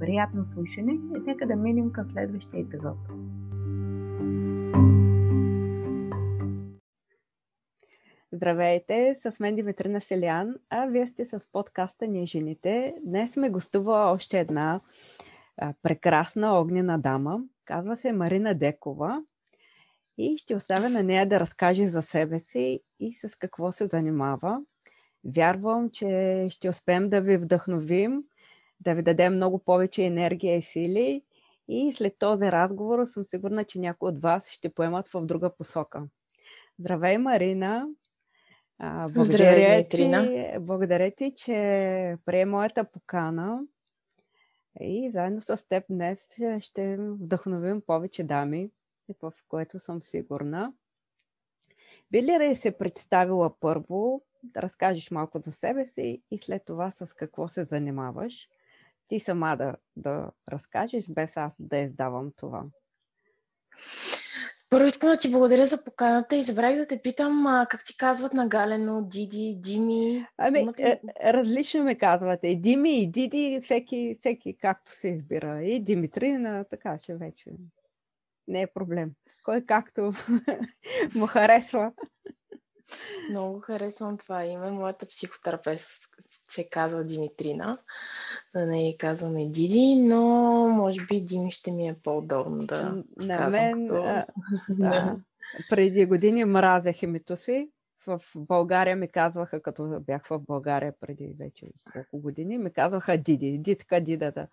Приятно слушане и нека да минем към следващия епизод. Здравейте, с мен Димитрина Селян, а вие сте с подкаста Ние жените. Днес ме гостува още една а, прекрасна огнена дама. Казва се Марина Декова и ще оставя на нея да разкаже за себе си и с какво се занимава. Вярвам, че ще успеем да ви вдъхновим, да ви дадем много повече енергия и сили и след този разговор съм сигурна, че някои от вас ще поемат в друга посока. Здравей, Марина! благодаря, ти, благодаря ти, че прие моята покана и заедно с теб днес ще вдъхновим повече дами, в което съм сигурна. Би ли се представила първо, да разкажеш малко за себе си и след това с какво се занимаваш? Ти сама да, да разкажеш, без аз да издавам това. Първо искам да ти благодаря за поканата и забравих да те питам а, как ти казват на Галено, Диди, Дими. Ами, Имате... различно ме казвате. И Дими, и Диди, всеки, всеки както се избира. И Димитрина, така че вече не е проблем. Кой както му харесва. Много харесвам това име. Моята психотерапевт се казва Димитрина. На нея казваме Диди, но може би Дими ще ми е по-удобно да На мен, като... а, да. Преди години мразех името си. В България ми казваха, като бях в България преди вече колко години, ми казваха Диди, Дитка, Дидата.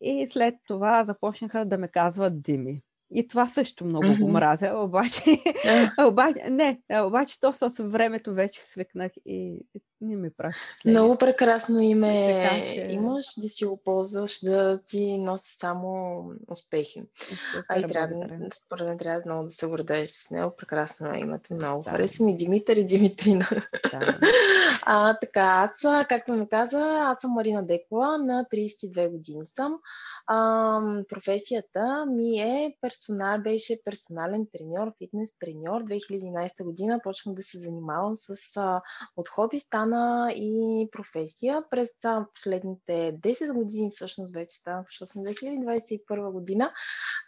И след това започнаха да ме казват Дими. И това също много mm-hmm. го мразя, обаче, обаче, не, обаче то с времето вече свикнах и не ми прави. Много прекрасно име така, че... имаш да си го ползваш, да ти носи само успехи. Супер, а и трябва, според мен трябва много да се гордееш с него. Прекрасно е името, много да. хареса ми Димитър и Димитрина. Да. а, така, аз, както ми каза, аз съм Марина Декова, на 32 години съм. А, професията ми е персонал, беше персонален треньор, фитнес треньор. 2011 година почнах да се занимавам с а, от хоби стана и професия. През а, последните 10 години всъщност вече стана, защото съм 2021 година.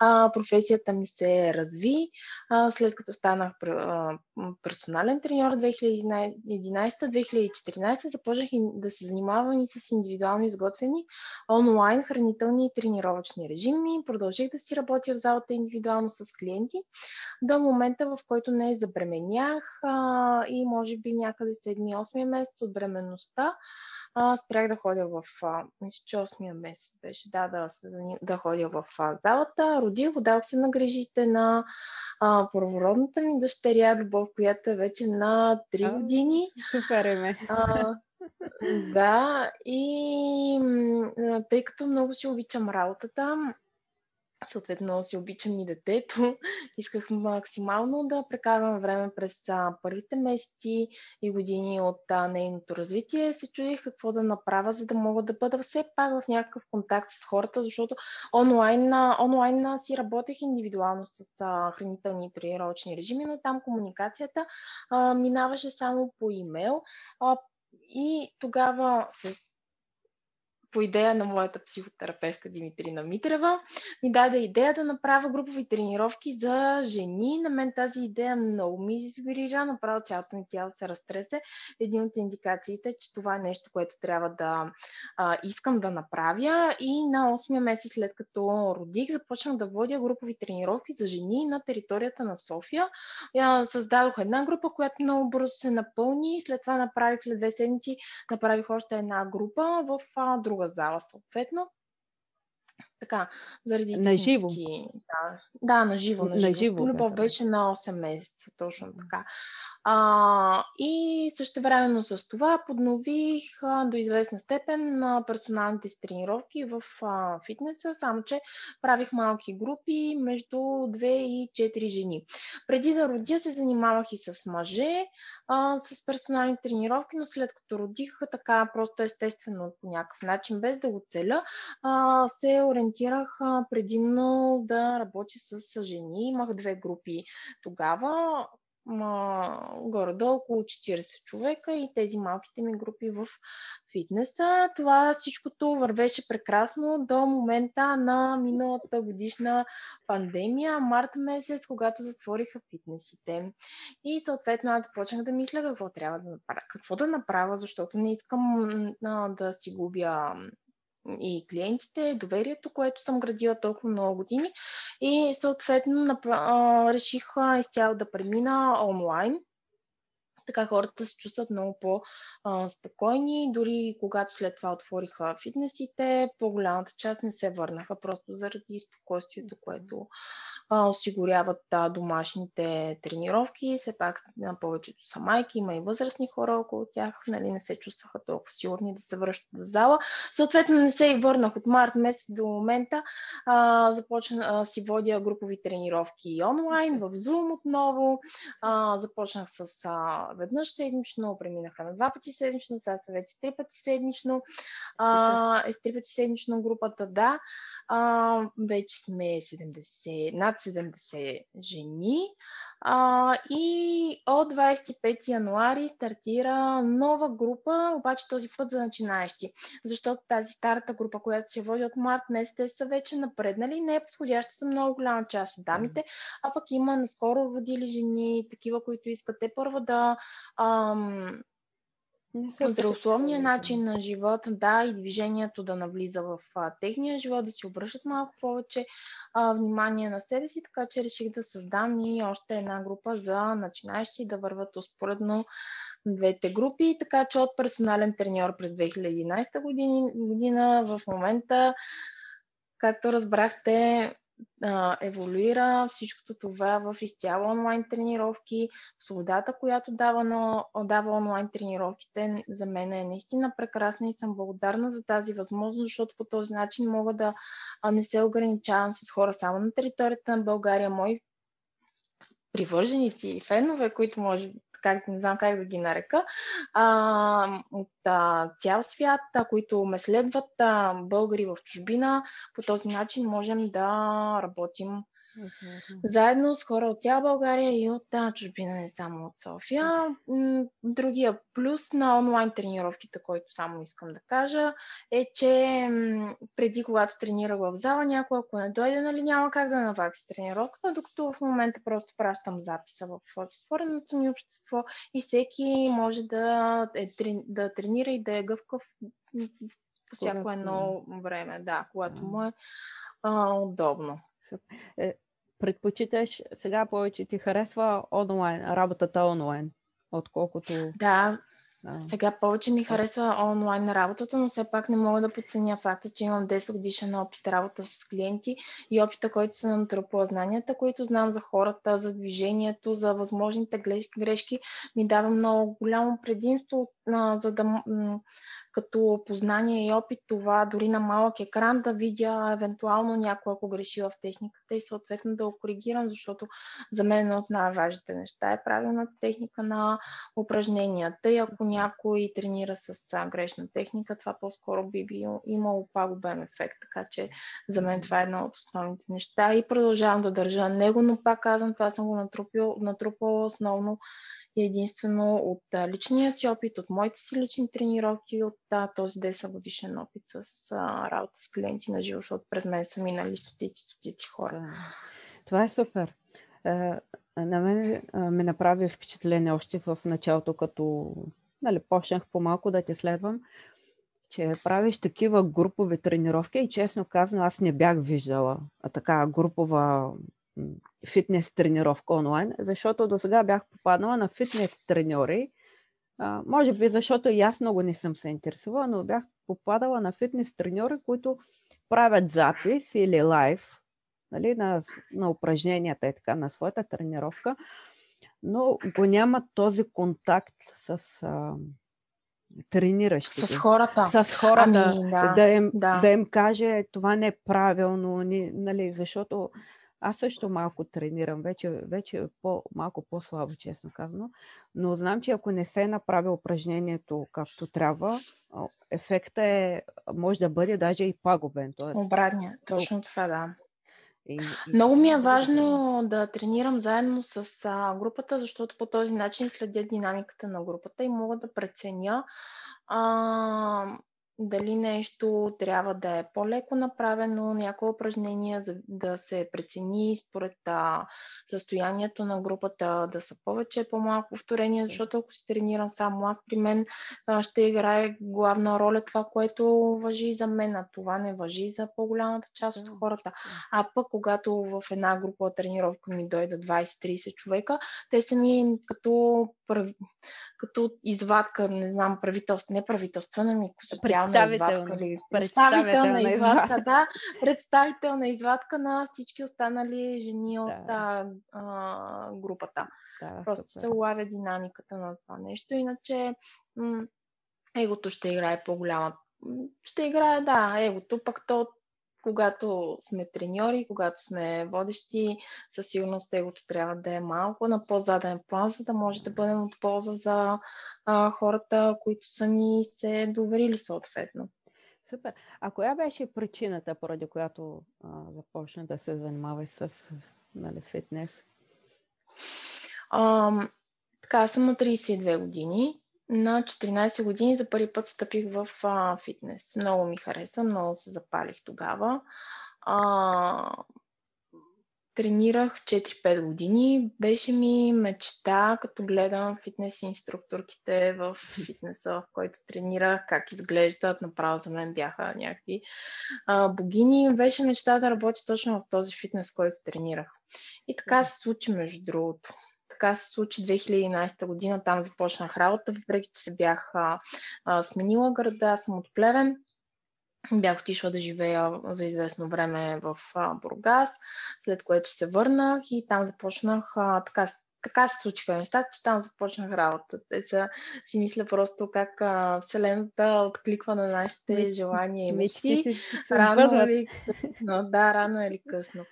А, професията ми се разви. А, след като станах а, персонален треньор 2011-2014 започнах да се занимавам и с индивидуално изготвени онлайн хранителни тренировки тренировъчни режими, продължих да си работя в залата индивидуално с клиенти до момента, в който не забременях а, и може би някъде 7-8 месец от бременността а, спрях да ходя в, мисля, че 8 месец беше, да, да, да ходя в а, залата. Родих, отдах се на грижите на а, първородната ми дъщеря Любов, която е вече на 3 години. Супер е ме. А, да, и тъй като много си обичам работата, съответно си обичам и детето, исках максимално да прекарвам време през първите месеци и години от нейното развитие. Се чудих какво да направя, за да мога да бъда все пак в някакъв контакт с хората, защото онлайн, онлайн си работех индивидуално с хранителни и тренировъчни режими, но там комуникацията минаваше само по имейл. И тогава с по идея на моята психотерапевтка Димитрина Митрева, ми даде идея да направя групови тренировки за жени. На мен тази идея много ми инспирира, направо цялото ми тяло се разтресе. Един от индикациите, че това е нещо, което трябва да а, искам да направя. И на 8 месец след като родих, започнах да водя групови тренировки за жени на територията на София. Я създадох една група, която много бързо се напълни. След това направих след две седмици, направих още една група в а, друга зала, съответно. Така, заради на живо. Да, да, на живо. На, на живо. Любов беше на 8 месеца, точно така. А, и също времено с това поднових а, до известна степен на персоналните си тренировки в а, фитнеса, само че правих малки групи между 2 и 4 жени. Преди да родя се занимавах и с мъже, а, с персонални тренировки, но след като родих така просто естествено по някакъв начин, без да го целя, а, се ориентирах а, предимно да работя с жени. Имах две групи тогава горе-долу около 40 човека и тези малките ми групи в фитнеса. Това всичкото вървеше прекрасно до момента на миналата годишна пандемия, март месец, когато затвориха фитнесите. И съответно аз започнах да мисля какво трябва да направя. Какво да направя, защото не искам а, да си губя и клиентите, доверието, което съм градила толкова много години. И съответно реших изцяло да премина онлайн така хората се чувстват много по-спокойни. Дори когато след това отвориха фитнесите, по-голямата част не се върнаха, просто заради спокойствието, което а, осигуряват а, домашните тренировки. Все пак на повечето са майки, има и възрастни хора около тях, нали, не се чувстваха толкова сигурни да се връщат в зала. Съответно не се и върнах от март месец до момента. А, започна а, си водя групови тренировки онлайн, в Zoom отново. А, започнах с а, веднъж седмично, преминаха на два пъти седмично, сега са вече три пъти седмично. А, е с три пъти седмично групата, да. А, вече сме 70, над 70 жени. А, и от 25 януари стартира нова група, обаче този път за начинаещи. Защото тази старата група, която се води от март месец, са вече напреднали, не е подходяща за много голяма част от дамите, а пък има наскоро родили жени, такива, които искат те първо да ам, здравословния начин на живота, да, и движението да навлиза в а, техния живот, да си обръщат малко повече а, внимание на себе си, така че реших да създам и още една група за начинаещи да върват успоредно двете групи, така че от персонален треньор през 2011 година, година в момента, както разбрахте, еволюира всичкото това в изцяло онлайн тренировки. Свободата, която дава, на, дава онлайн тренировките, за мен е наистина прекрасна и съм благодарна за тази възможност, защото по този начин мога да не се ограничавам с хора само на територията на България. Мои привърженици и фенове, които може как, не знам как да ги нарека, а, от а, цял свят, а, които ме следват, а, българи в чужбина. По този начин можем да работим заедно с хора от цяла България и от да, чужбина, не само от София. Другия плюс на онлайн тренировките, който само искам да кажа, е, че преди когато тренирах в зала, някой ако не дойде, нали няма как да навакси тренировката, докато в момента просто пращам записа в затвореното ни общество и всеки може да, е, да тренира и да е гъвкав по всяко едно време, да, когато му е а, удобно. Е, предпочиташ, сега повече ти харесва онлайн, работата онлайн, отколкото... Да, да. Сега повече ми харесва онлайн работата, но все пак не мога да подценя факта, че имам 10 годишен опит работа с клиенти и опита, който се натрупва. Знанията, които знам за хората, за движението, за възможните грешки, ми дава много голямо предимство, за да като познание и опит това дори на малък екран да видя евентуално някой, ако греши в техниката и съответно да го коригирам, защото за мен едно от най-важните неща е правилната техника на упражненията. И ако някой тренира с грешна техника, това по-скоро би бил имало пагубен ефект, така че за мен това е едно от основните неща. И продължавам да държа него, но пак казвам, това съм го натрупил, натрупала основно единствено от а, личния си опит, от моите си лични тренировки, от а, този 10 годишен опит с а, работа с клиенти на живо, защото през мен са минали стотици, стотици хора. Да. Това е супер. На мен ми направи впечатление още в началото, като нали, почнах по-малко да те следвам, че правиш такива групови тренировки и честно казано аз не бях виждала така групова фитнес тренировка онлайн, защото до сега бях попаднала на фитнес треньори. А, може би защото и аз много не съм се интересувала, но бях попадала на фитнес треньори, които правят запис или лайв нали, на, на упражненията и така, на своята тренировка, но го няма този контакт с а, трениращите. С хората. С хората. Ами, да, да, им, да. да им каже това не е правилно, ни, нали, защото аз също малко тренирам, вече, вече по, малко по-слабо, честно казано, но знам, че ако не се направи упражнението както трябва, ефекта е, може да бъде даже и пагубен. Тоест, Обратния, точно така, да. И, и... Много ми е важно да тренирам заедно с а, групата, защото по този начин следя динамиката на групата и мога да преценя а, дали нещо трябва да е по-леко направено, някое упражнение за да се прецени според а, състоянието на групата, да са повече, по-малко повторения, защото ако си тренирам само аз, при мен а, ще играе главна роля това, което въжи за мен, а това не въжи за по-голямата част от хората. А пък, когато в една група тренировка ми дойда 20-30 човека, те са ми като като извадка, не знам, правителство, не правителствена, ми социална извадка. Или... Представителна извадка, да. Представителна извадка на всички останали жени да. от а, групата. Да, Просто супер. се улавя динамиката на това нещо. Иначе м- егото ще играе по-голяма. Ще играе, да, егото, пък то когато сме треньори, когато сме водещи, със сигурност егото трябва да е малко на по-заден план, за да може да бъдем от полза за а, хората, които са ни се доверили съответно. Супер. А коя беше причината, поради която а, започна да се занимаваш с нали, фитнес? А, така, съм на 32 години на 14 години за първи път стъпих в а, фитнес. Много ми хареса, много се запалих тогава. А, тренирах 4-5 години. Беше ми мечта, като гледам фитнес инструкторките в фитнеса, в който тренирах, как изглеждат. Направо за мен бяха някакви а, богини. Беше мечта да работя точно в този фитнес, който тренирах. И така се случи, между другото така се случи 2011 година, там започнах работа, въпреки че се бях а, сменила града, съм от Плевен. Бях отишла да живея за известно време в а, Бургас, след което се върнах и там започнах а, така така се случиха нещата, че там започнах работа. Те са, си мисля просто как а, Вселената откликва на нашите желания и мечти. Рано или късно. Да, рано или късно.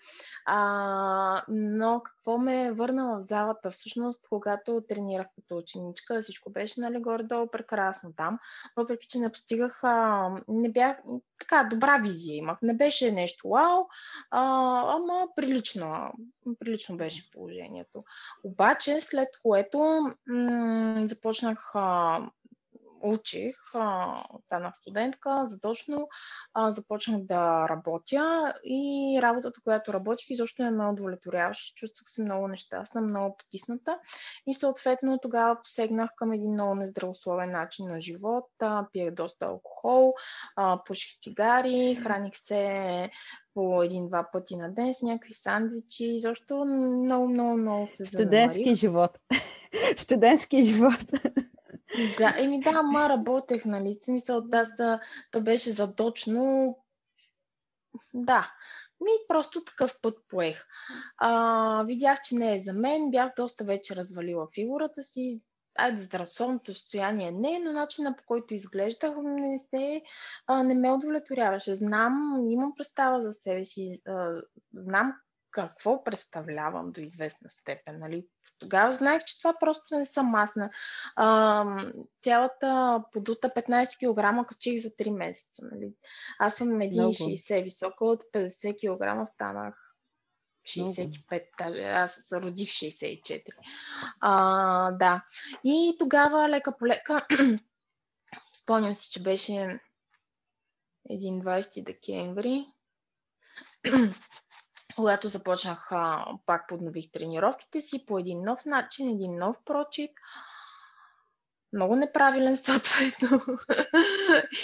А, но какво ме върна в залата? Всъщност, когато тренирах като ученичка, всичко беше нали, горе-долу прекрасно там. Въпреки, че не постигах, а, не бях, така, добра визия имах. Не беше нещо вау, а, ама прилично, прилично беше положението. Обаче, след което м- започнах а, учих, а, станах студентка, задочно а, започнах да работя и работата, която работих, изобщо не ме удовлетворяваше. Чувствах се много нещастна, много потисната и съответно тогава посегнах към един много нездравословен начин на живот. А, пиех доста алкохол, а, пуших цигари, храних се по един-два пъти на ден с някакви сандвичи. Защо много, много, много се Студентски живот. Студентски живот. Да, еми да, ма работех, нали? Смисъл, да, да, да беше задочно. Да, ми просто такъв път поех. А, видях, че не е за мен, бях доста вече развалила фигурата си, айде здравословното състояние не, но начина по който изглеждах не, се, а, не ме удовлетворяваше. Знам, имам представа за себе си, а, знам какво представлявам до известна степен. Нали? Тогава знаех, че това просто не съм масна. А, цялата подута 15 кг качих за 3 месеца. Нали? Аз съм 1,60 висока, от 50 кг станах 65, даже аз се родих 64. А, да. И тогава лека по лека, спомням си, че беше един 20 декември, когато започнах, а, пак поднових тренировките си по един нов начин, един нов прочит много неправилен съответно.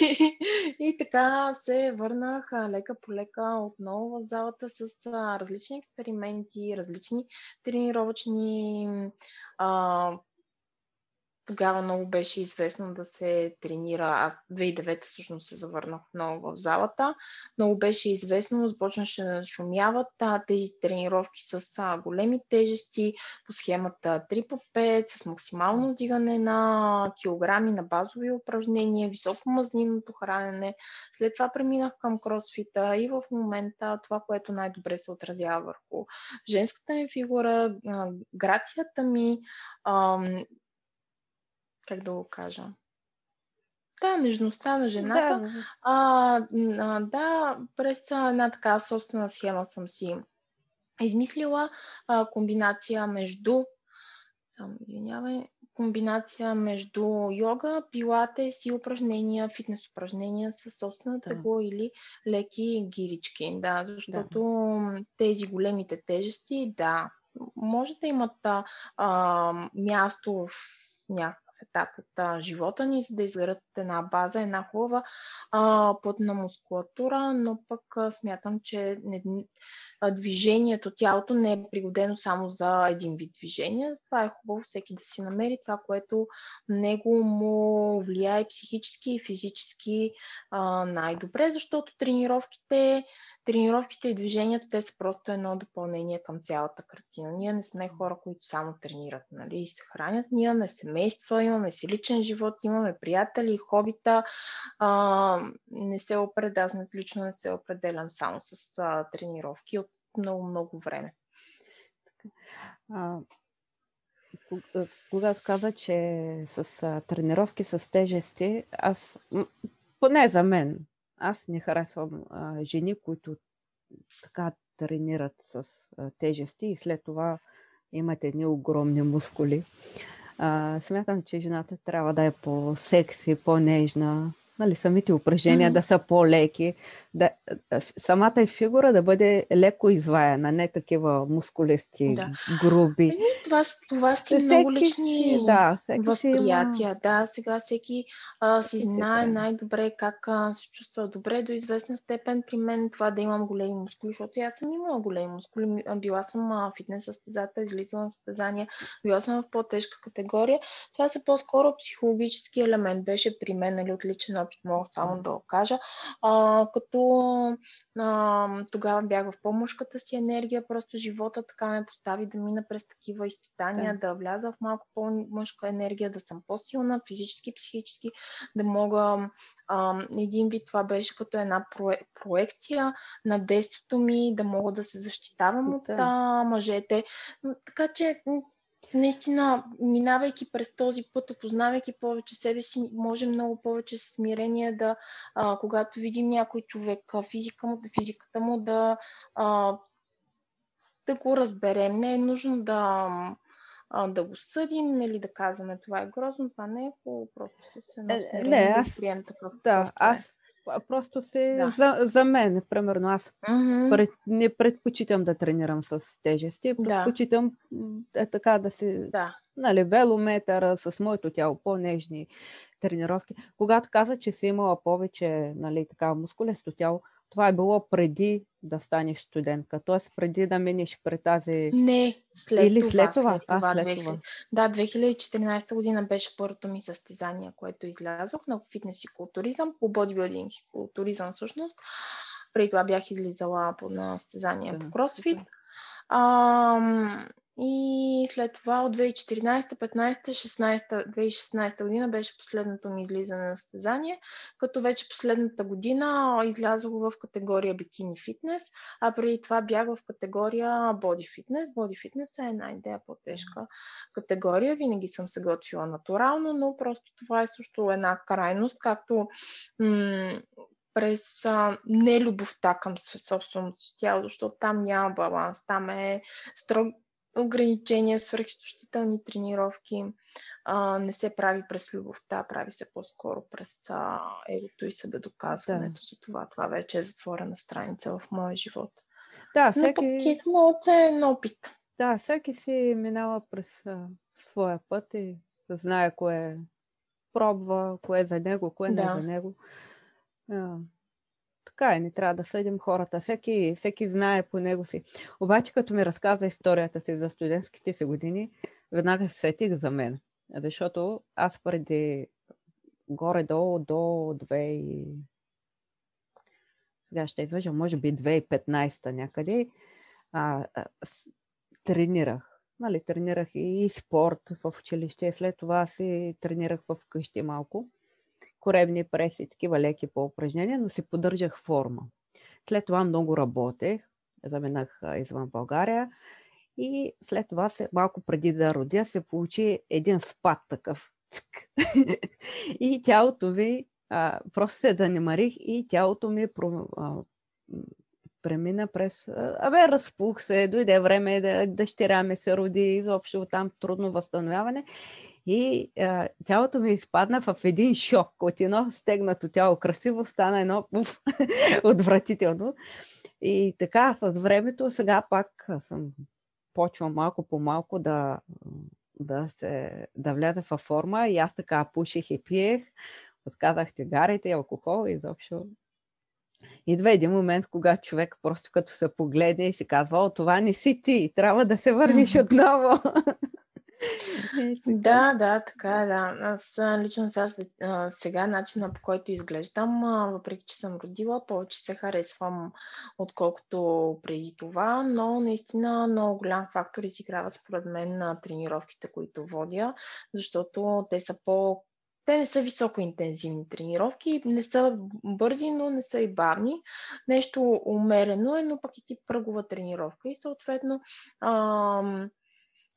и, и така се върнах лека по лека отново в залата с а, различни експерименти, различни тренировъчни а, тогава много беше известно да се тренира. Аз 2009 всъщност се завърнах много в залата. Много беше известно, започнаше да шумяват а, тези тренировки с а, големи тежести по схемата 3 по 5, с максимално вдигане на килограми на базови упражнения, високо мазниното хранене. След това преминах към кросфита и в момента това, което най-добре се отразява върху женската ми фигура, а, грацията ми, как да го кажа, да, нежността на жената. Да, а, а, да през една така собствена схема съм си измислила а, комбинация между само извинявай, комбинация между йога, пилатес и упражнения, фитнес упражнения с собствена да. тегло или леки гирички. Да, защото да. тези големите тежести, да, може да имат а, място в някакъв етап от а, живота ни, за да изградят една база, една хубава а, пътна мускулатура, но пък а, смятам, че не, а, движението, тялото не е пригодено само за един вид движение, затова е хубаво всеки да си намери това, което него му влияе психически и физически а, най-добре, защото тренировките тренировките и движението, те са просто едно допълнение към цялата картина. Ние не сме хора, които само тренират, нали, и се хранят. Ние имаме семейства, имаме си личен живот, имаме приятели, хобита. А, не се определя, аз лично не се определям само с а, тренировки от много-много време. А, когато каза, че с а, тренировки с тежести, аз, поне за мен, аз не харесвам а, жени, които така тренират с а, тежести и след това имат едни огромни мускули. А, смятам, че жената трябва да е по-секси, по-нежна, нали, самите упражнения mm-hmm. да са по-леки, да, самата е фигура да бъде леко изваяна, не такива мускулести, да. груби. Ами, това, това си всеки много лични си, да, възприятия. Има... Да, сега всеки а, си знае най-добре как а, се чувства добре до известна степен. При мен това да имам големи мускули, защото аз съм имала големи мускули. Била съм а, фитнес състезател, излизала на състезания, била съм в по-тежка категория. Това са по-скоро психологически елемент. Беше при мен нали, отличен опит, мога само да го кажа. А, като а, тогава бях в по-мъжката си енергия, просто живота така ме постави да мина през такива изпитания, да, да вляза в малко по-мъжка енергия, да съм по-силна физически, психически, да мога а, един вид това беше като една проекция на действието ми, да мога да се защитавам да. от а, мъжете. Така че наистина, минавайки през този път, опознавайки повече себе си, може много повече смирение да, а, когато видим някой човек, физика му, физиката му да, а, да го разберем. Не е нужно да, а, да го съдим или да казваме това е грозно, това не е хубаво, просто с едно смирение е, не, аз, да прием такъв. Да, аз Просто се да. за, за мен, примерно, аз mm-hmm. пред, не предпочитам да тренирам с тежести, предпочитам да. е, така да се да. нали, велометъра с моето тяло, по-нежни тренировки. Когато каза, че си имала повече нали, така, мускулесто тяло, това е било преди да станеш студентка, т.е. преди да минеш при тази... Не, след Или това. след това? След това, а, след 2000... това. Да, 2014 година беше първото ми състезание, което излязох на фитнес и културизъм, по бодибилдинг и културизъм всъщност. Преди това бях излизала на състезание да, по кросфит. Ам, и след това от 2014, 15, 16, 2016 година беше последното ми излизане на състезание, като вече последната година излязох в категория бикини фитнес, а преди това бях в категория боди фитнес. Боди фитнес е една идея по-тежка категория. Винаги съм се готвила натурално, но просто това е също една крайност, както м- през а, нелюбовта към собственото си тяло, защото там няма баланс, там е строг ограничения, свръхизтощителни тренировки, а, не се прави през любовта, прави се по-скоро през а, егото и събедоказването. Да. За това това вече е затворена страница в моя живот. Да, всеки... Но пък е много ценен опит. Да, всеки си минава през а, своя път и знае кое пробва, кое е за него, кое да. не е за него. А, така е, не трябва да съдим хората. Всеки, всеки знае по него си. Обаче, като ми разказа историята си за студентските си години, веднага се сетих за мен. Защото аз преди горе-долу до и... Сега ще излъжа, може би 2015 някъде. А, а, тренирах. Нали, тренирах и спорт в училище. След това си тренирах в къщи малко коребни преси, такива леки по упражнения, но си поддържах форма. След това много работех, заминах извън България и след това, се, малко преди да родя, се получи един спад такъв. и тялото ми, а, просто се да не марих и тялото ми а, премина през... Абе, разпух се, дойде време да дъщеря ми се роди, изобщо там трудно възстановяване. И а, тялото ми изпадна в един шок. От едно стегнато тяло красиво стана едно уф, отвратително. И така, с времето сега пак съм почвам малко по малко да, да, се, да вляза във форма. И аз така пуших и пиех, отказах тегарите, алкохол и изобщо Идва един момент, когато човек просто като се погледне и си казва, о, това не си ти, трябва да се върнеш отново. Да, да, така е, да. Аз лично сега, сега начина по който изглеждам, въпреки че съм родила, повече се харесвам, отколкото преди това, но наистина много голям фактор изиграват според мен на тренировките, които водя, защото те са по те не са високоинтензивни тренировки, не са бързи, но не са и бавни. Нещо умерено е, но пък и тип кръгова тренировка. И съответно, ам,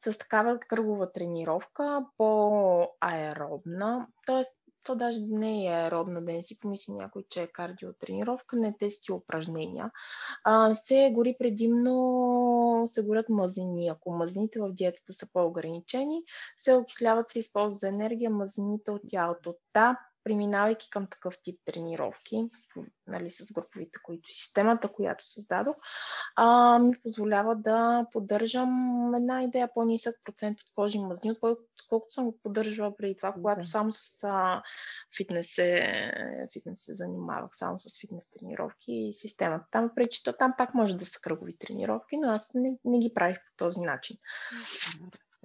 с такава кръгова тренировка, по-аеробна, т.е. то даже не е аеробна, да не си помисли някой, че е кардиотренировка, не те си упражнения. А, се гори предимно, се горят мазнини. Ако мазнините в диетата са по-ограничени, се окисляват, се използват за енергия мазнините от тялото. Та, преминавайки към такъв тип тренировки, нали, с груповите, които системата, която създадох, а, ми позволява да поддържам една идея по-нисък процент от кожи мазни, отколкото съм го поддържала преди това, когато само с а, фитнес, се, фитнес се занимавах, само с фитнес тренировки и системата. Там преди, че там пак може да са кръгови тренировки, но аз не, не ги правих по този начин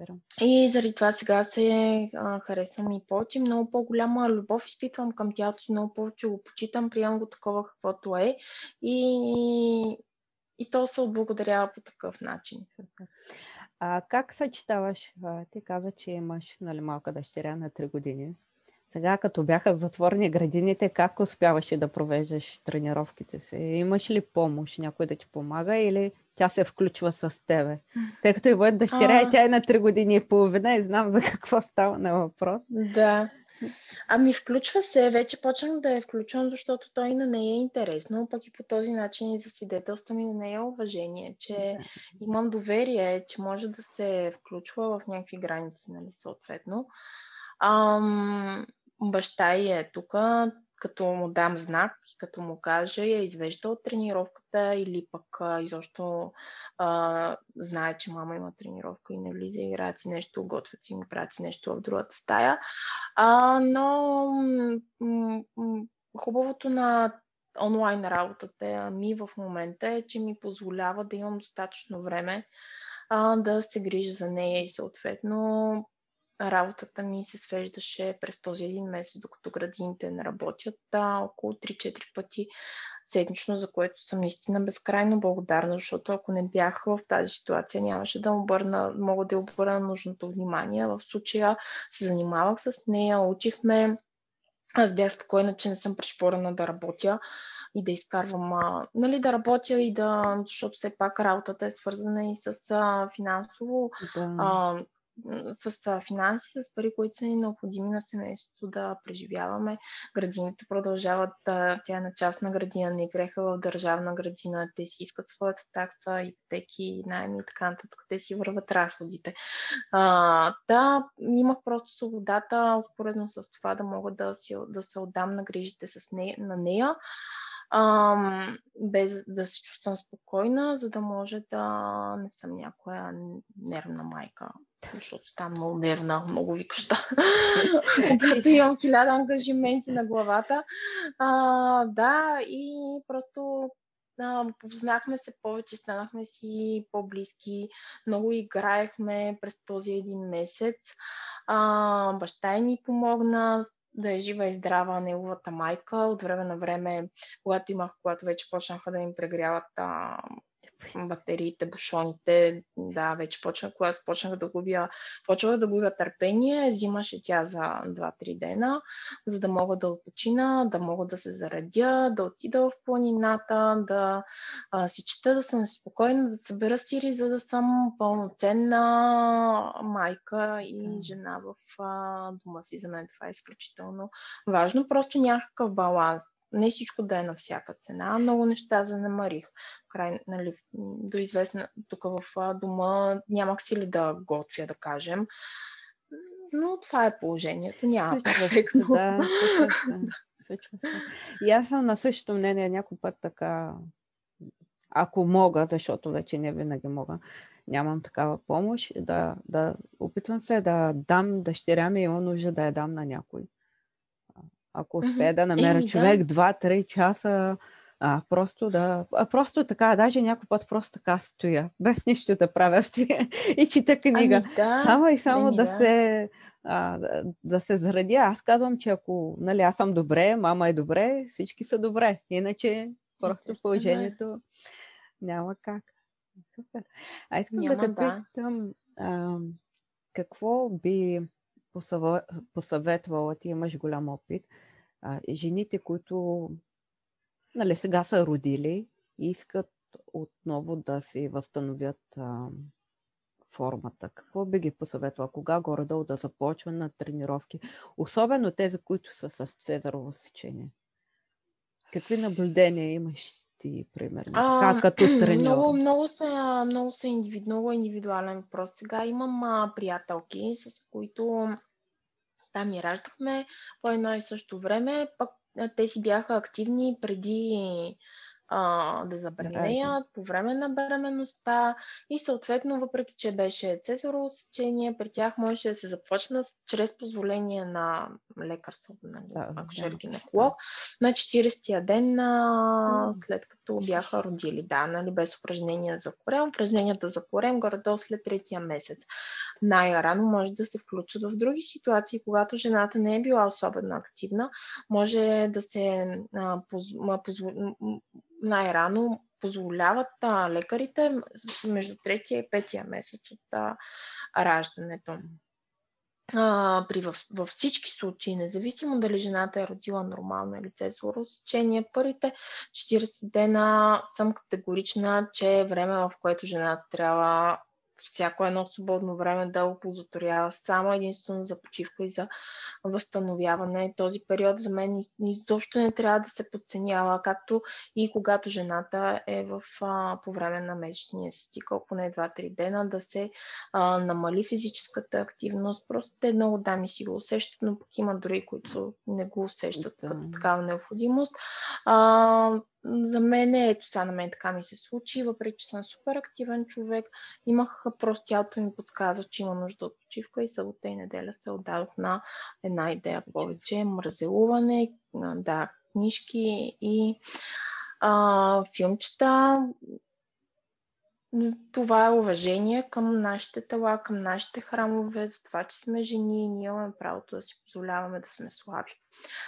разбирам. И заради това сега се а, харесвам и повече. Много по-голяма любов изпитвам към тялото си, много повече го почитам, приемам го такова каквото е. И, и то се отблагодарява по такъв начин. А как съчетаваш? Ти каза, че имаш нали, малка дъщеря на 3 години. Сега, като бяха затворени градините, как успяваше да провеждаш тренировките си? Имаш ли помощ? Някой да ти помага или тя се включва с тебе. Тъй като и моят дъщеря, и тя е на 3 години и половина и знам за какво става на въпрос. Да. Ами включва се, вече почвам да е включвам, защото той на нея е интересно, пък и по този начин и засвидетелства ми на нея уважение, че имам доверие, че може да се включва в някакви граници, нали, съответно. Ам, баща и е тук, като му дам знак и като му кажа, я извежда от тренировката или пък а, изобщо а, знае, че мама има тренировка и не влиза, играят си нещо, готвят си, правят си нещо в другата стая. А, но м- м- хубавото на онлайн работата ми в момента е, че ми позволява да имам достатъчно време а, да се грижа за нея и съответно работата ми се свеждаше през този един месец, докато градините не работят, да, около 3-4 пъти седмично, за което съм наистина безкрайно благодарна, защото ако не бях в тази ситуация, нямаше да обърна, мога да обърна нужното внимание. В случая се занимавах с нея, учихме, аз бях спокойна, че не съм пришпорена да работя и да изкарвам, а, нали, да работя и да, защото все пак работата е свързана и с а, финансово да. а, с финанси, с пари, които са ни необходими на семейството да преживяваме. Градините продължават, тя е на частна градина, не приеха в държавна градина, те си искат своята такса, ипотеки, найми и така нататък, те си върват разходите. А, да, имах просто свободата, успоредно с това да мога да, си, да се отдам на грижите с нея, на нея ам, без да се чувствам спокойна, за да може да не съм някоя нервна майка, защото ставам много нервна, много викаща, когато имам хиляда ангажименти на главата. А, да, и просто да, познахме се повече, станахме си по-близки, много играехме през този един месец. А, баща ми помогна, да е жива и здрава неговата майка. От време на време, когато имах, когато вече почнаха да ми прегряват а, батериите, бушоните, да, вече почнах, когато почнах да губя, почнах да губя търпение, взимаше тя за 2-3 дена, за да мога да отпочина, да мога да се зарадя, да отида в планината, да а, си чета, да съм спокойна, да събера сири, за да съм пълноценна майка и жена в а, дома си. За мен това е изключително важно. Просто някакъв баланс. Не всичко да е на всяка цена. Много неща занамарих. Край, нали, до известна, тук в дома нямах сили да готвя, да кажем. Но това е положението. Няма перфектно. Да, случва се. И аз съм на същото мнение някой път така, ако мога, защото вече не винаги мога, нямам такава помощ, да, да опитвам се да дам дъщеря ми, има нужда да я дам на някой. Ако успея да намеря Еми, човек да. 2-3 часа, а, просто да. А, просто така, даже някой път просто така стоя, без нищо да правя, стоя и чита книга. Ами да, само и само ами да, да се а, да, да се зарадя. Аз казвам, че ако нали, аз съм добре, мама е добре, всички са добре. Иначе просто Естествено. положението няма как. Супер. А искам няма, да те питам, а, какво би посъветвала, ти имаш голям опит, а, жените, които нали, сега са родили и искат отново да си възстановят а, формата. Какво би ги посъветвала? Кога горе-долу да започва на тренировки? Особено тези, които са с цезарово сечение. Какви наблюдения имаш ти, примерно? А, как като треньор? Много, много, са, много, са индивид, много индивидуален въпрос. Сега имам а, приятелки, с които там ми раждахме по едно и също време, пък те си бяха активни преди а, да забременеят по време на бременността и съответно, въпреки че беше цезарово сечение, при тях можеше да се започнат чрез позволение на лекар, нали, да, акушер-гинеколог, да. на 40-я ден на, след като бяха родили. Да, нали, без упражнения за корем. Упражненията за корем горе-долу след третия месец. Най-рано може да се включат в други ситуации, когато жената не е била особено активна, може да се а, поз, поз, най-рано позволяват а, лекарите между третия и петия месец от а, раждането. А, при, във, във всички случаи, независимо дали жената е родила нормално или цезарово сечение, първите 40 дена съм категорична, че е време, в което жената трябва всяко едно свободно време да оползотворява само единствено за почивка и за възстановяване. Този период за мен изобщо не трябва да се подценява, както и когато жената е в, а, по време на месечния си цикъл, поне 2-3 дена, да се а, намали физическата активност. Просто те много дами си го усещат, но пък има дори, които не го усещат като такава необходимост. А, за мен, ето сега на мен така ми се случи, въпреки че съм супер активен човек, имах просто тялото ми подсказа, че има нужда от почивка и събота и неделя се отдадох на една идея повече, мързелуване, да, книжки и а, филмчета това е уважение към нашите тела, към нашите храмове, за това, че сме жени и ние имаме правото да си позволяваме да сме слаби.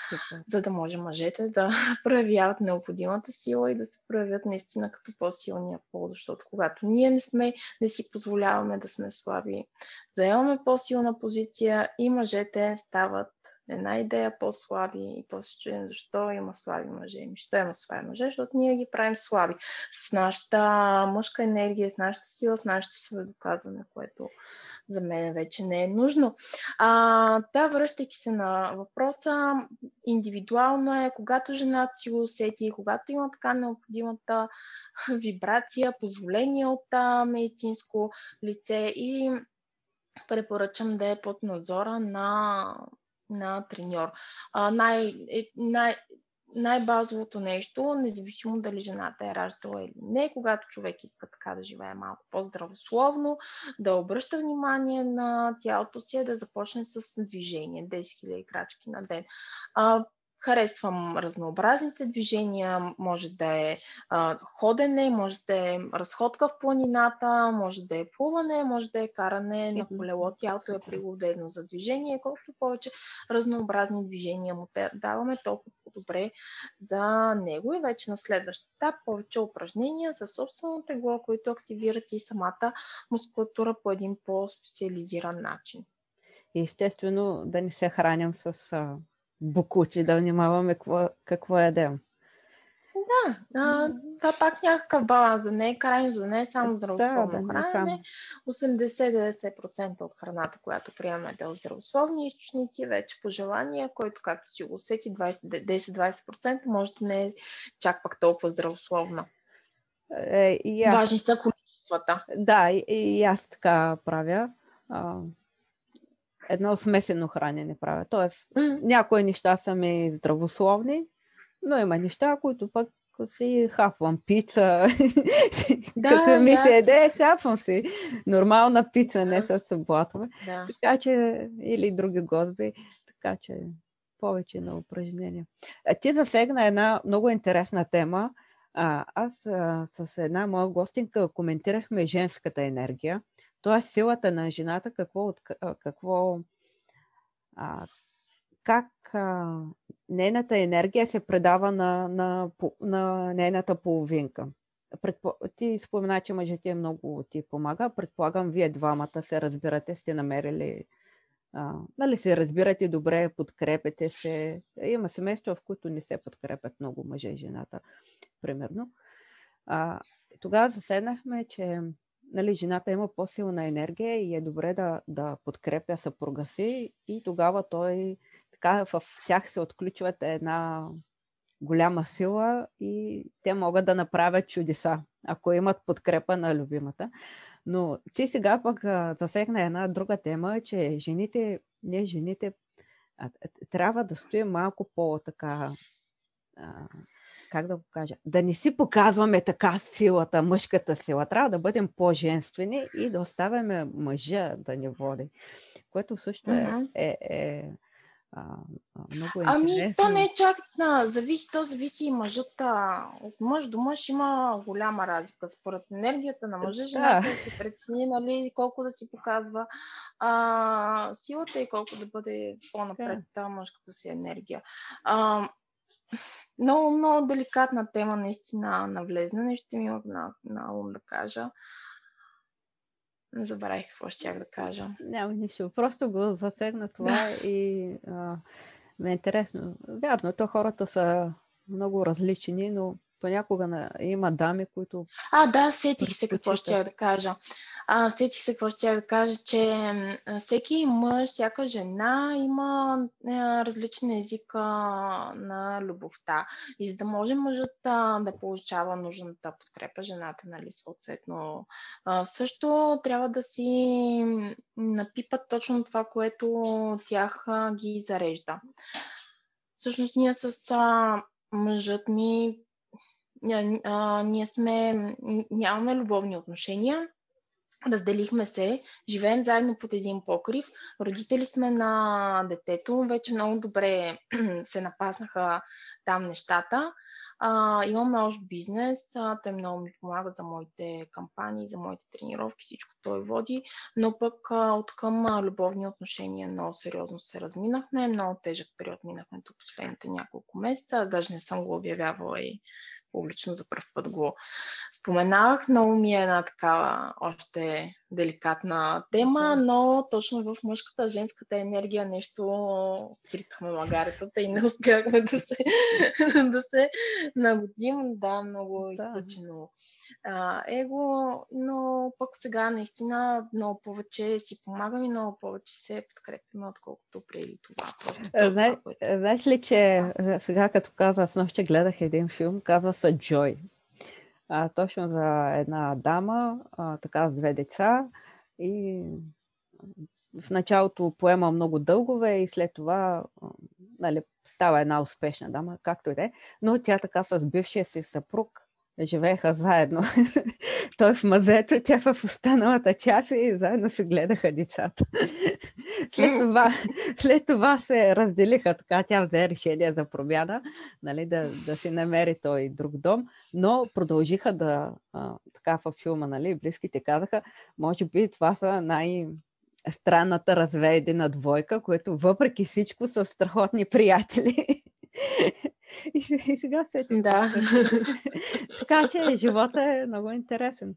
Супер. За да може мъжете да проявяват необходимата сила и да се проявят наистина като по-силния пол, защото когато ние не сме, не си позволяваме да сме слаби, заемаме по-силна позиция и мъжете стават една идея по-слаби и после чуем защо има слаби мъже. Ами, що има слаби мъже? Защото ние ги правим слаби. С нашата мъжка енергия, с нашата сила, с нашето сведоказване, което за мен вече не е нужно. А, да, връщайки се на въпроса, индивидуално е, когато жената си го усети, когато има така необходимата вибрация, позволение от медицинско лице и препоръчам да е под надзора на, на треньор. А, най, е, най, най-базовото нещо, независимо дали жената е раждала или не, когато човек иска така да живее малко по-здравословно, да обръща внимание на тялото си, да започне с движение, 10 000 крачки на ден. А, Харесвам разнообразните движения, може да е а, ходене, може да е разходка в планината, може да е плуване, може да е каране на колело. Тялото е пригодено за движение. Колкото повече разнообразни движения му даваме, толкова по-добре за него. И вече на следващ етап повече упражнения за собствено тегло, които активират и самата мускулатура по един по-специализиран начин. Естествено, да не се храням с букучи, да внимаваме какво, какво ядем. Да, а, това пак някакъв баланс, да не е крайно, да не е само здравословно да, да, хранене. 80-90% от храната, която приемаме да е здравословни източници, вече по желание, който както си го усети 10-20% може да не е чак пак толкова здравословна. Е, и аз... Важни са количествата. Да, и, и аз така правя. А, едно смесено хранене правя. Тоест, mm. някои неща са ми здравословни, но има неща, които пък си хапвам пица. Да, Като ми да. се еде, хапвам си нормална пица, не с блатове. Да. Така че, или други госби. Така че, повече на упражнения. Ти засегна една много интересна тема. А, аз а, с една моя гостинка коментирахме женската енергия т.е. силата на жената, какво, какво а, как а, нейната енергия се предава на, на, на нейната половинка. Предпо... Ти спомена, че мъжът ти е много ти помага. Предполагам, вие двамата се разбирате, сте намерили а, нали се разбирате добре, подкрепете се. Има семейства, в които не се подкрепят много мъже и жената, примерно. А, тогава заседнахме, че нали, жената има по-силна енергия и е добре да, да подкрепя съпруга си и тогава той така в тях се отключват една голяма сила и те могат да направят чудеса, ако имат подкрепа на любимата. Но ти сега пък засегна една друга тема, че жените, не жените, трябва да стоим малко по-така как да го кажа, да не си показваме така силата, мъжката сила. Трябва да бъдем по-женствени и да оставяме мъжа да ни води. Което също е, е, е а, много ами, интересно. Ами, то не е чак на... Зависи, то зависи и мъжът. От мъж до мъж има голяма разлика. Според енергията на мъжа, жената да. си прецени, нали, колко да си показва а, силата и колко да бъде по-напред да. мъжката си енергия. А, много, много деликатна тема наистина навлезна. Нещо ми има на, на ум да кажа. Не забравих какво ще да кажа. Няма нищо. Просто го засегна това и а, ме е интересно. Вярно, то хората са много различни, но понякога на, има дами, които... А, да, сетих се какво ще да кажа. А, сетих се какво ще да кажа, че всеки мъж, всяка жена има различен език а, на любовта. И за да може мъжът а, да получава нужната подкрепа, жената, нали, съответно, а, също трябва да си напипат точно това, което тях а, ги зарежда. Всъщност ние с а, мъжът ми а, ние сме, нямаме любовни отношения, разделихме се, живеем заедно под един покрив, родители сме на детето, вече много добре се напаснаха там нещата. А, имаме още бизнес, а, той много ми помага за моите кампании, за моите тренировки, всичко той води, но пък а, от към а, любовни отношения много сериозно се разминахме, много тежък период минахме тук последните няколко месеца, даже не съм го обявявала и публично за първ път го споменавах. Много ми е една такава още деликатна тема, но точно в мъжката, женската енергия нещо сритахме магаретата и не успяхме да се, да се нагодим. Да, много изтъчено а, его, но пък сега наистина много повече си помагаме, много повече се подкрепяме, отколкото преди това. Просто е. Знаеш ли, че сега като каза, аз нощи гледах един филм, казва се Джой. А, точно за една дама, а, така с две деца и в началото поема много дългове и след това нали, става една успешна дама, както и да е. Но тя така с бившия си съпруг живееха заедно. Той в мазето, тя в останалата част и заедно се гледаха децата. след, това, след това се разделиха, така тя взе решение за промяна, нали, да, да си намери той друг дом, но продължиха да, а, така във филма, нали, близките казаха, може би това са най- странната разведена двойка, което въпреки всичко са страхотни приятели. И, и сега се. Да. така че живота е много интересен.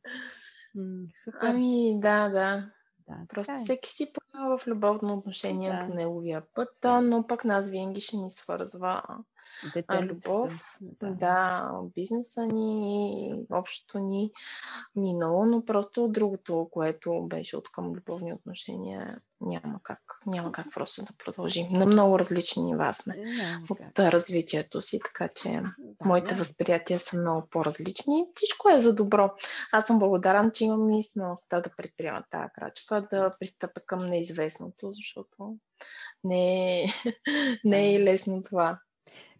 Супер. Ами, да, да. Да, Просто е. всеки си поема в любовно отношение да. по неговия път, но пък нас винаги ще ни свързва Детенцата. любов, да. да, бизнеса ни, общото ни минало, но просто другото, което беше от към любовни отношения, няма как, няма как просто да продължим. На много различни нива сме от развитието си, така че да, моите да. възприятия са много по-различни. Всичко е за добро. Аз съм благодарен, че имам и смелостта да предприема тази крачка, да пристъпя към неизвестното, защото не е, не е лесно това.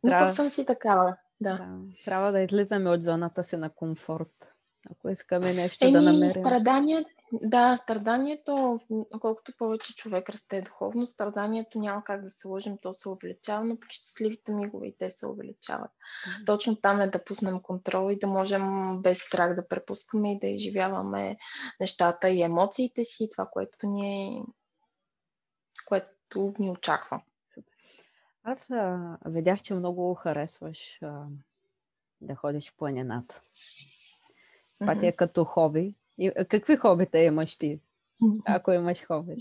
Но трябва... съм си такава. Да. да. Трябва да излизаме от зоната си на комфорт. Ако искаме нещо Еми, да намерим. Страданието, да, страданието, колкото повече човек расте духовно, страданието няма как да се лъжим, то се увеличава, но пък щастливите мигове и те се увеличават. Mm-hmm. Точно там е да пуснем контрол и да можем без страх да препускаме и да изживяваме нещата и емоциите си, това, което ни, което ни очаква. Аз а, видях, че много харесваш а, да ходиш в планината. Това ти е като хоби. И, какви хобита имаш ти, ако имаш хоби?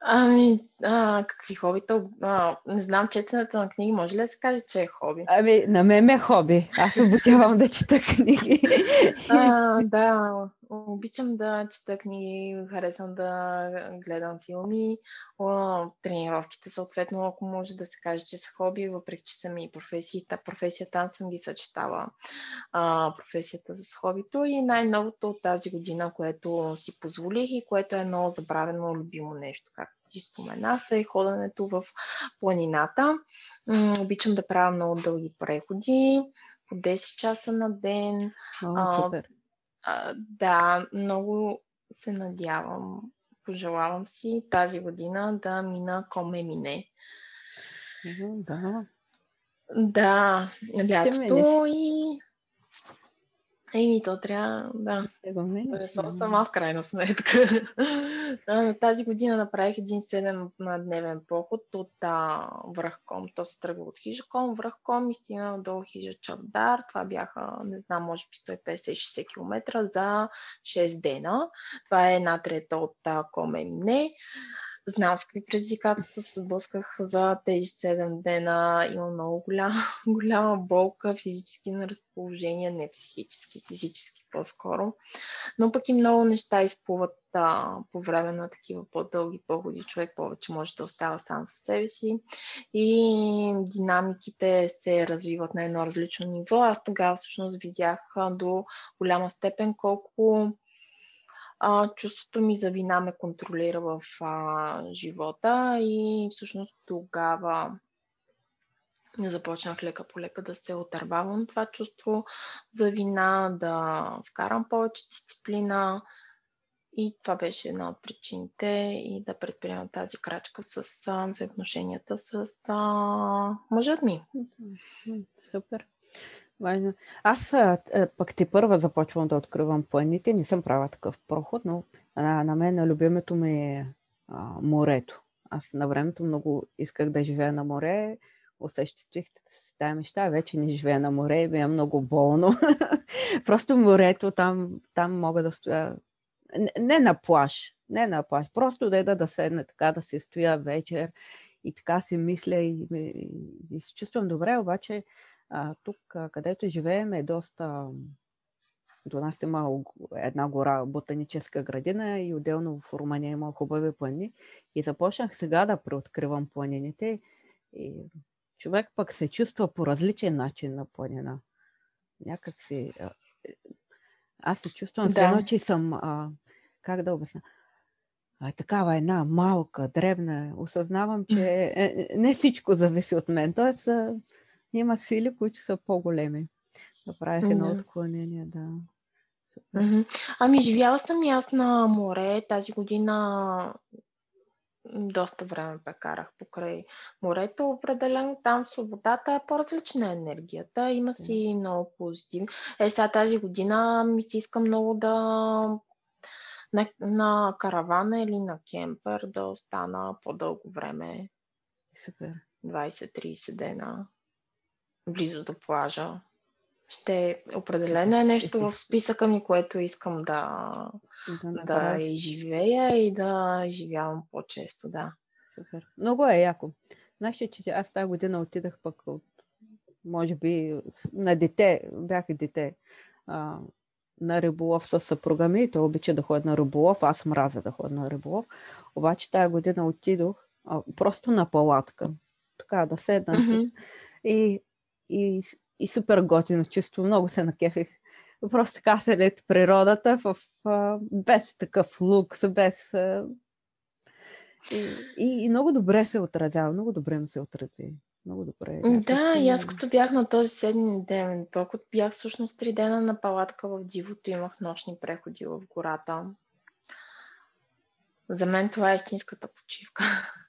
Ами, а, какви хобита? А, не знам, четенето на книги може ли да се каже, че е хоби? Ами, на мен е хоби. Аз обучавам да чета книги. А, да, Обичам да чета книги, харесвам да гледам филми. О, тренировките, съответно, ако може да се каже, че са хоби, въпреки че са ми професията. Там съм ги съчетава а, професията с хобито и най-новото от тази година, което си позволих и което е едно забравено любимо нещо, както ти спомена, са и ходенето в планината. М- обичам да правя много дълги преходи по 10 часа на ден. О, супер. А, да, много се надявам, пожелавам си тази година да мина коме мине. Да. Да, лятото и Еми, то трябва, да. Да съм сама в крайна сметка. тази година направих един 7-дневен поход от а, Връхком. То се тръгва от Хижаком, Връхком и стигна до Хижа Чавдар. Това бяха, не знам, може би 150-60 км за 6 дена. Това е една трета от Коме Мине. Знам с какви предизвикателства се сблъсках за тези 7 дена. Има много голяма, голяма болка, физически на разположение, не психически, физически по-скоро. Но пък и много неща изплуват а, по време на такива по-дълги походи. Човек повече може да остава сам със себе си и динамиките се развиват на едно различно ниво. Аз тогава всъщност видях до голяма степен колко а, чувството ми за вина ме контролира в а, живота и всъщност тогава започнах лека по лека да се отървавам това чувство за вина, да вкарам повече дисциплина и това беше една от причините и да предприема тази крачка с взаимоотношенията с а, мъжът ми. Супер. Важно. Аз а, пък те първа започвам да откривам планите. Не съм правила такъв проход, но а, на мен любимето ми е а, морето. Аз на времето много исках да живея на море. Осъществих тази мечта. Вече не живея на море и ми е много болно. Просто морето, там, там мога да стоя. Не, не на плаш, не на плаш. Просто да да, да седна така, да се стоя вечер и така си мисля и, и, и се чувствам добре, обаче А, тук, където живеем, е доста... До нас има една гора, ботаническа градина и отделно в Румъния има хубави плани. И започнах сега да преоткривам планините. И човек пък се чувства по различен начин на планина. Някак си... Аз се чувствам да. едно, че съм... А, как да обясня? А, такава една малка, дребна. Осъзнавам, че е, е, не всичко зависи от мен. Тоест, има сили, които са по-големи. Направих едно mm-hmm. отклонение, да. Mm-hmm. Ами, живяла съм и аз на море. Тази година доста време прекарах покрай морето. Определено там свободата е по-различна енергията. Има си много позитивни. Е, сега тази година ми се иска много да на, на каравана или на кемпер да остана по-дълго време. Супер. 20-30 дена близо до плажа. Ще определено е нещо в списъка ми, което искам да, да, да изживея и да изживявам по-често, да. Супер. Много е яко. Знаеш, че аз тази година отидах пък от, може би, на дете, бях дете, а, на риболов с съпруга ми. Той обича да ходи на риболов, аз мразя да ходя на риболов. Обаче тази година отидох а, просто на палатка. Така, да седна. Mm-hmm. И, и и супер готино чувство. Много се накефих. Просто така след природата, в, а, без такъв лукс, без... А, и, и, и много добре се отразява, много добре ми се отрази. Много добре. Да, и аз като бях на този седми ден, пък бях всъщност три дена на палатка в дивото, имах нощни преходи в гората. За мен това е истинската почивка.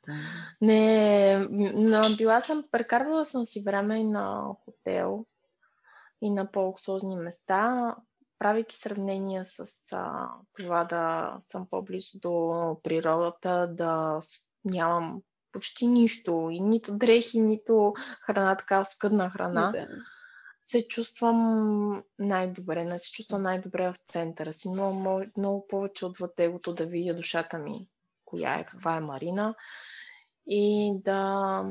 Да. Не, но била съм, прекарвала съм си време и на хотел и на по-луксозни места, правейки сравнения с а, това да съм по-близо до природата, да нямам почти нищо, и нито дрехи, нито храна, така скъдна храна. Да се чувствам най-добре, не се чувствам най-добре в центъра си. Много, много повече отвъд егото да видя душата ми, коя е, каква е Марина и да,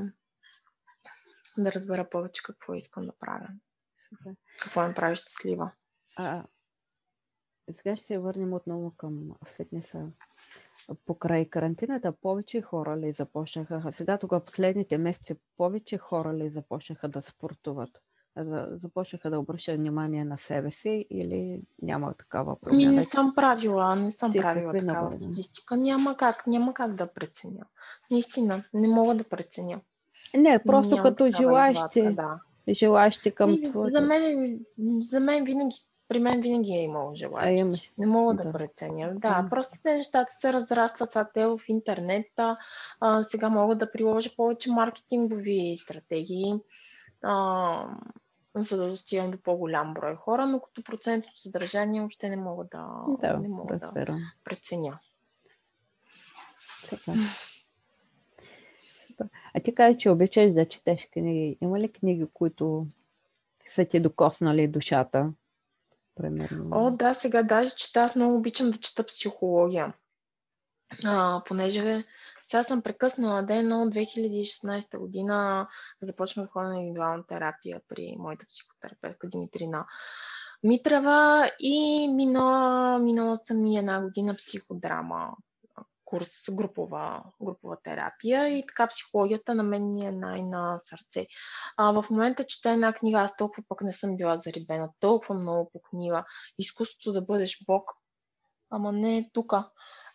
да разбера повече какво искам да правя. Супер. Какво ме прави щастлива. А, сега ще се върнем отново към фитнеса. Покрай карантината повече хора ли започнаха? Сега тогава последните месеци повече хора ли започнаха да спортуват? Започнаха да обръщат внимание на себе си или няма такава промяна? Ми не съм правила, не съм Ти правила такава навърна? статистика. Няма как, няма как да преценя. Наистина, не мога да преценя. Не, просто няма като желащи. Да. Желащи към и, За мен, за мен винаги при мен винаги е имало желаящи. Не мога да, да преценя. Да, mm. просто те нещата се разрастват. Сега те в интернет. А, сега мога да приложа повече маркетингови стратегии. А, за да достигам до по-голям брой хора, но като процентно съдържание въобще не мога да, да, не мога да, да преценя. Супер. Супер. А ти казваш, че обичаш да четеш книги. Има ли книги, които са ти докоснали душата? Примерно. О, да, сега даже чета. Аз много обичам да чета психология. А, понеже сега съм прекъснала ден, но 2016 година започнах да ходя на индивидуална терапия при моята психотерапевтка Димитрина Митрева и минала, минала съм и една година психодрама курс групова, групова терапия и така психологията на мен ми е най-на сърце. А, в момента чета една книга, аз толкова пък не съм била зарибена, толкова много по книга. Изкуството да бъдеш Бог, ама не тук.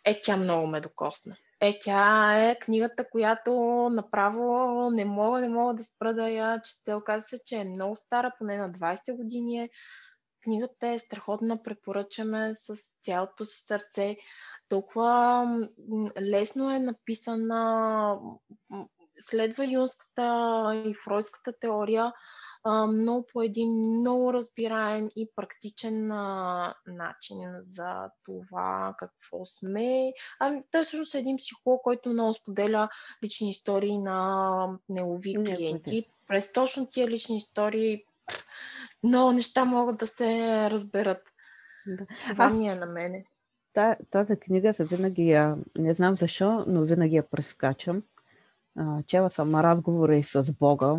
Е, тя много ме докосна. Е, тя е книгата, която направо не мога, не мога да спра да я чете. Оказва се, че е много стара, поне на 20 години е. Книгата е страхотна, препоръчаме с цялото си сърце. Толкова лесно е написана, следва юнската и фройдската теория, много по един много разбираем и практичен а, начин за това какво сме. Ами, той всъщност е един психолог, който много споделя лични истории на неови клиенти. През точно тия лични истории много неща могат да се разберат. Да. Това Аз... ми е на мене. Тази книга са винаги я, не знам защо, но винаги я прескачам. чела съм разговори с Бога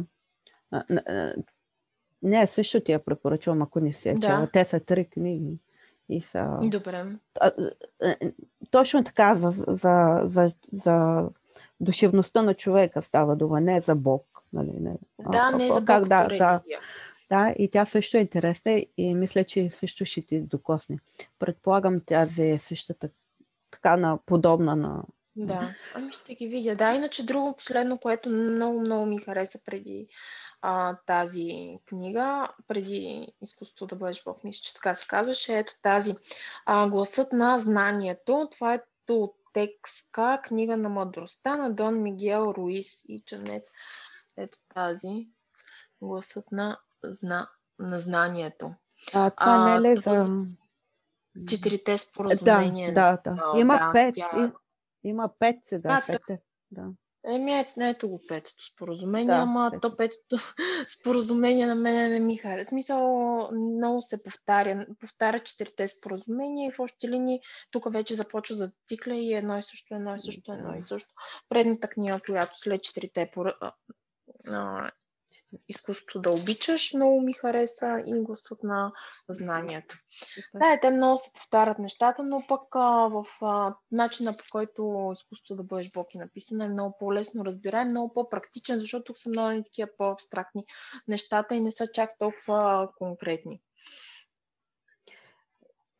Не, също ти я препоръчвам, ако не се да. Те са три книги. И са... Добре. Точно така за, за, за, за душевността на човека става дума, не за Бог. Нали, не. Да, не за Бог, как, да, да, да, и тя също е интересна и мисля, че също ще ти докосне. Предполагам, тази е същата така на подобна на... Да, ами ще ги видя. Да, иначе друго последно, което много, много ми хареса преди а, тази книга, преди изкуството да бъдеш Бог, мисля, че така се казваше, ето тази а, Гласът на знанието. Това е Толтекска книга на мъдростта на Дон Мигел Руис и Чанет. Ето тази Гласът на, зна, на знанието. А, това не е ли за... Четирите споразумения. Да, да, да. Има да, пет. Тя... Има пет сега. Да, пет. Да. Еми, ето, ето го петото споразумение, да, ама пет. то петото споразумение на мен не ми харесва. Смисъл, много се повтаря. Повтаря четирите споразумения и в още линии тук вече започва да цикля и едно и също, едно и също, едно и също. Предната книга, която след четирите изкуството да обичаш, много ми хареса и гласът на знанието. Да, те много се повтарят нещата, но пък а, в а, начина по който изкуството да бъдеш Бог е написано е много по-лесно разбираем, много по-практичен, защото тук са много такива по-абстрактни нещата и не са чак толкова конкретни.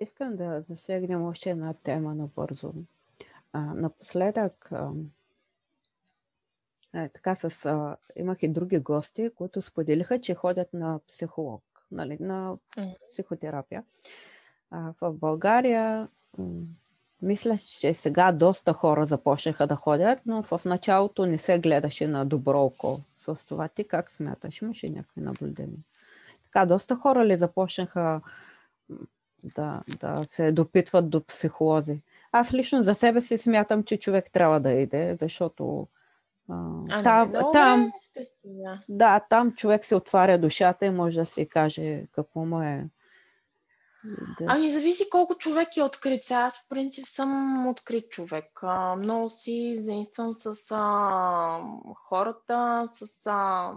Искам да засегнем още една тема набързо. А, напоследък е, така с, а, имах и други гости, които споделиха, че ходят на психолог, нали, на психотерапия. А, в България мисля, че сега доста хора започнаха да ходят, но в началото не се гледаше на добро око с това. Ти как смяташ? Имаше някакви наблюдения? Така, доста хора ли започнаха да, да се допитват до психолози? Аз лично за себе си смятам, че човек трябва да иде, защото а, там, не, там, да, там човек се отваря душата и може да си каже какво му е. Да. Ами зависи колко човек е открит. Аз в принцип съм открит човек. А, много си взаимствам с а, хората, с а,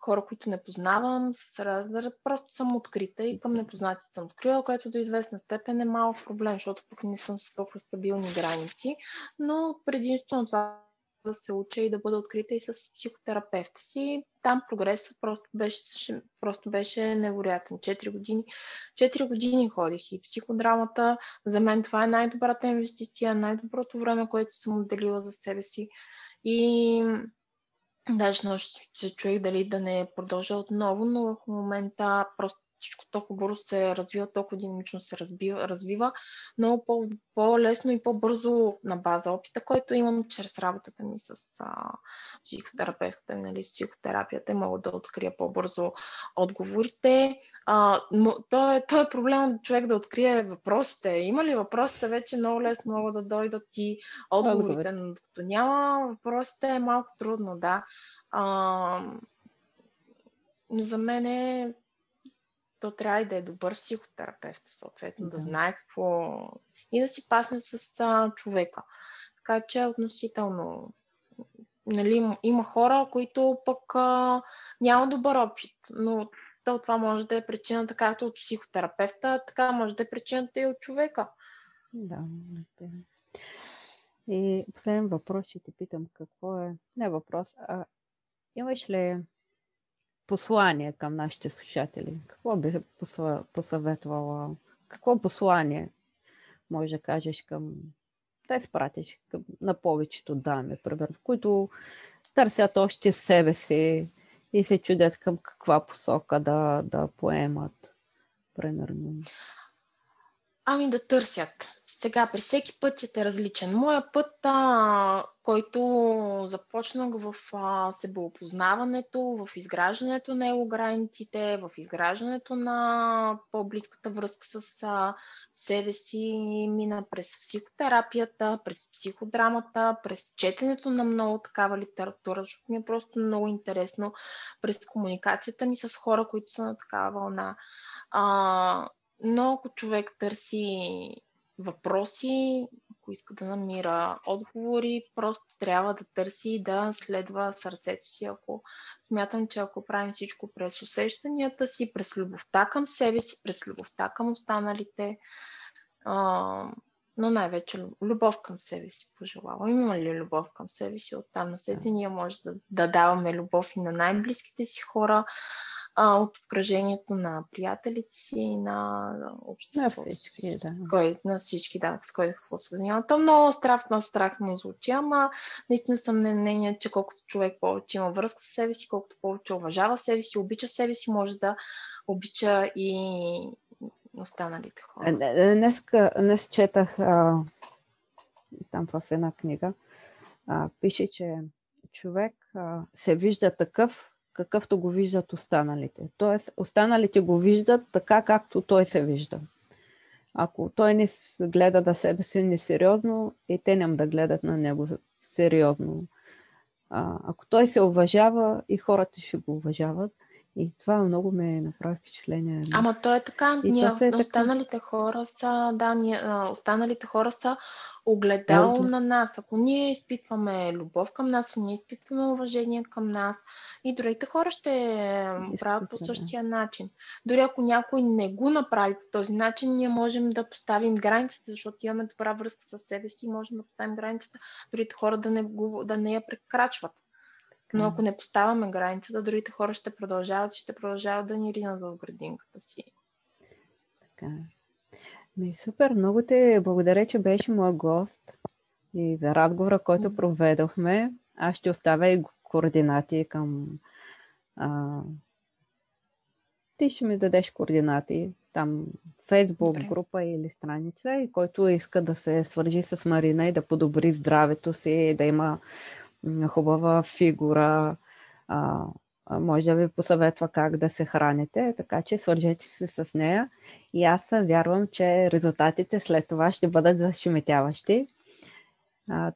хора, които не познавам, с раз... просто съм открита и към непознати съм открила, което до известна степен е малък проблем, защото пък не съм с толкова стабилни граници, но предимството на това да се уча и да бъда открита и с психотерапевта си. Там прогресът просто беше, просто беше невероятен. Четири години, четири години ходих и психодрамата. За мен това е най-добрата инвестиция, най-доброто време, което съм отделила за себе си. И Даже нощ се чуех дали да не продължа отново, но в момента просто всичко толкова бързо се развива, толкова динамично се разбива, развива, много по- по-лесно и по-бързо на база опита, който имам чрез работата ми с а, психотерапевта, нали, психотерапията, мога да открия по-бързо отговорите. А, но то, е, то е проблем човек да открие въпросите. Има ли въпросите, вече много лесно могат да дойдат и отговорите, но докато няма въпросите е малко трудно, да. А, за мен е то трябва и да е добър психотерапевт, съответно, да, да знае какво и да си пасне с а, човека. Така че относително нали, има хора, които пък а, няма добър опит, но то това може да е причината както от психотерапевта, така може да е причината и от човека. Да, И последен въпрос ще те питам какво е, не въпрос, а имаш ли послание към нашите слушатели? Какво би посъветвала? Какво послание може да кажеш към да изпратиш към, на повечето дами, примерно, които търсят още себе си и се чудят към каква посока да, да поемат, примерно. Ами да търсят. Сега, при всеки път е различен. Моя път, а, който започнах в а, себеопознаването, в изграждането на елограниците, в изграждането на по-близката връзка с а, себе си, мина през психотерапията, през психодрамата, през четенето на много такава литература, защото ми е просто много интересно, през комуникацията ми с хора, които са на такава вълна. А, но ако човек търси въпроси, ако иска да намира отговори, просто трябва да търси и да следва сърцето си. Ако смятам, че ако правим всичко през усещанията си, през любовта към себе си, през любовта към останалите, а, но най-вече любов към себе си пожелавам. Има ли любов към себе си? Оттам на сетен ние може да, да даваме любов и на най-близките си хора, а, от обкръжението на приятелите си и на обществото. На всички, да. Кой, на всички, да, с кой какво се занимава. То много страх, много страхно звучи, ама наистина съм на мнение, че колкото човек повече има връзка с себе си, колкото повече уважава себе си, обича себе си, може да обича и останалите хора. Днес, днес четах а, там в една книга, а, пише, че човек а, се вижда такъв, какъвто го виждат останалите. Тоест, останалите го виждат така, както той се вижда. Ако той не гледа да себе си несериозно, и те няма да гледат на него сериозно. А, ако той се уважава, и хората ще го уважават. И това много ме направи впечатление. Ама то е така. И ние, е останалите така. хора са, да, ние, останалите хора са огледало на нас. Ако ние изпитваме любов към нас, ако ние изпитваме уважение към нас, и другите хора ще правят по същия начин. Дори ако някой не го направи по този начин, ние можем да поставим границата, защото имаме добра връзка с себе си и можем да поставим границата, другите хора да не, го, да не я прекрачват. Но ако не поставяме границата, другите хора ще продължават и ще продължават да ни ринат в градинката си. Така. Ми, супер, много ти благодаря, че беше моя гост и за разговора, който проведохме. Аз ще оставя и координати към... А... Ти ще ми дадеш координати там Фейсбук Добре. група или страница и който иска да се свържи с Марина и да подобри здравето си, да има хубава фигура, а, може да ви посъветва как да се храните, така че свържете се с нея и аз вярвам, че резултатите след това ще бъдат зашеметяващи.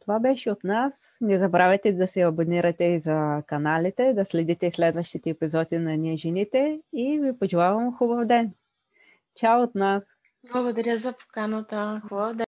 Това беше от нас. Не забравяйте да се абонирате и за каналите, да следите следващите епизоди на Ние жените и ви пожелавам хубав ден. Чао от нас! Благодаря за поканата. Хубав ден!